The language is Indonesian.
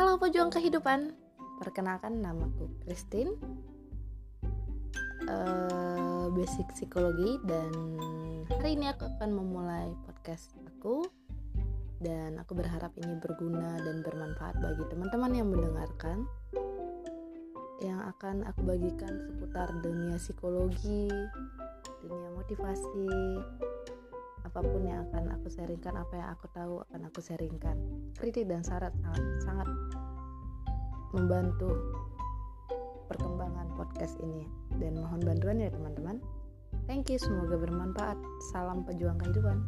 Halo pejuang kehidupan, perkenalkan namaku Christine, uh, basic psikologi dan hari ini aku akan memulai podcast aku. Dan aku berharap ini berguna dan bermanfaat bagi teman-teman yang mendengarkan. Yang akan aku bagikan seputar dunia psikologi, dunia motivasi, apa pun yang akan aku sharingkan apa yang aku tahu akan aku sharingkan. Kritik dan syarat sangat sangat membantu perkembangan podcast ini. Dan mohon bantuan ya teman-teman. Thank you semoga bermanfaat. Salam pejuang kehidupan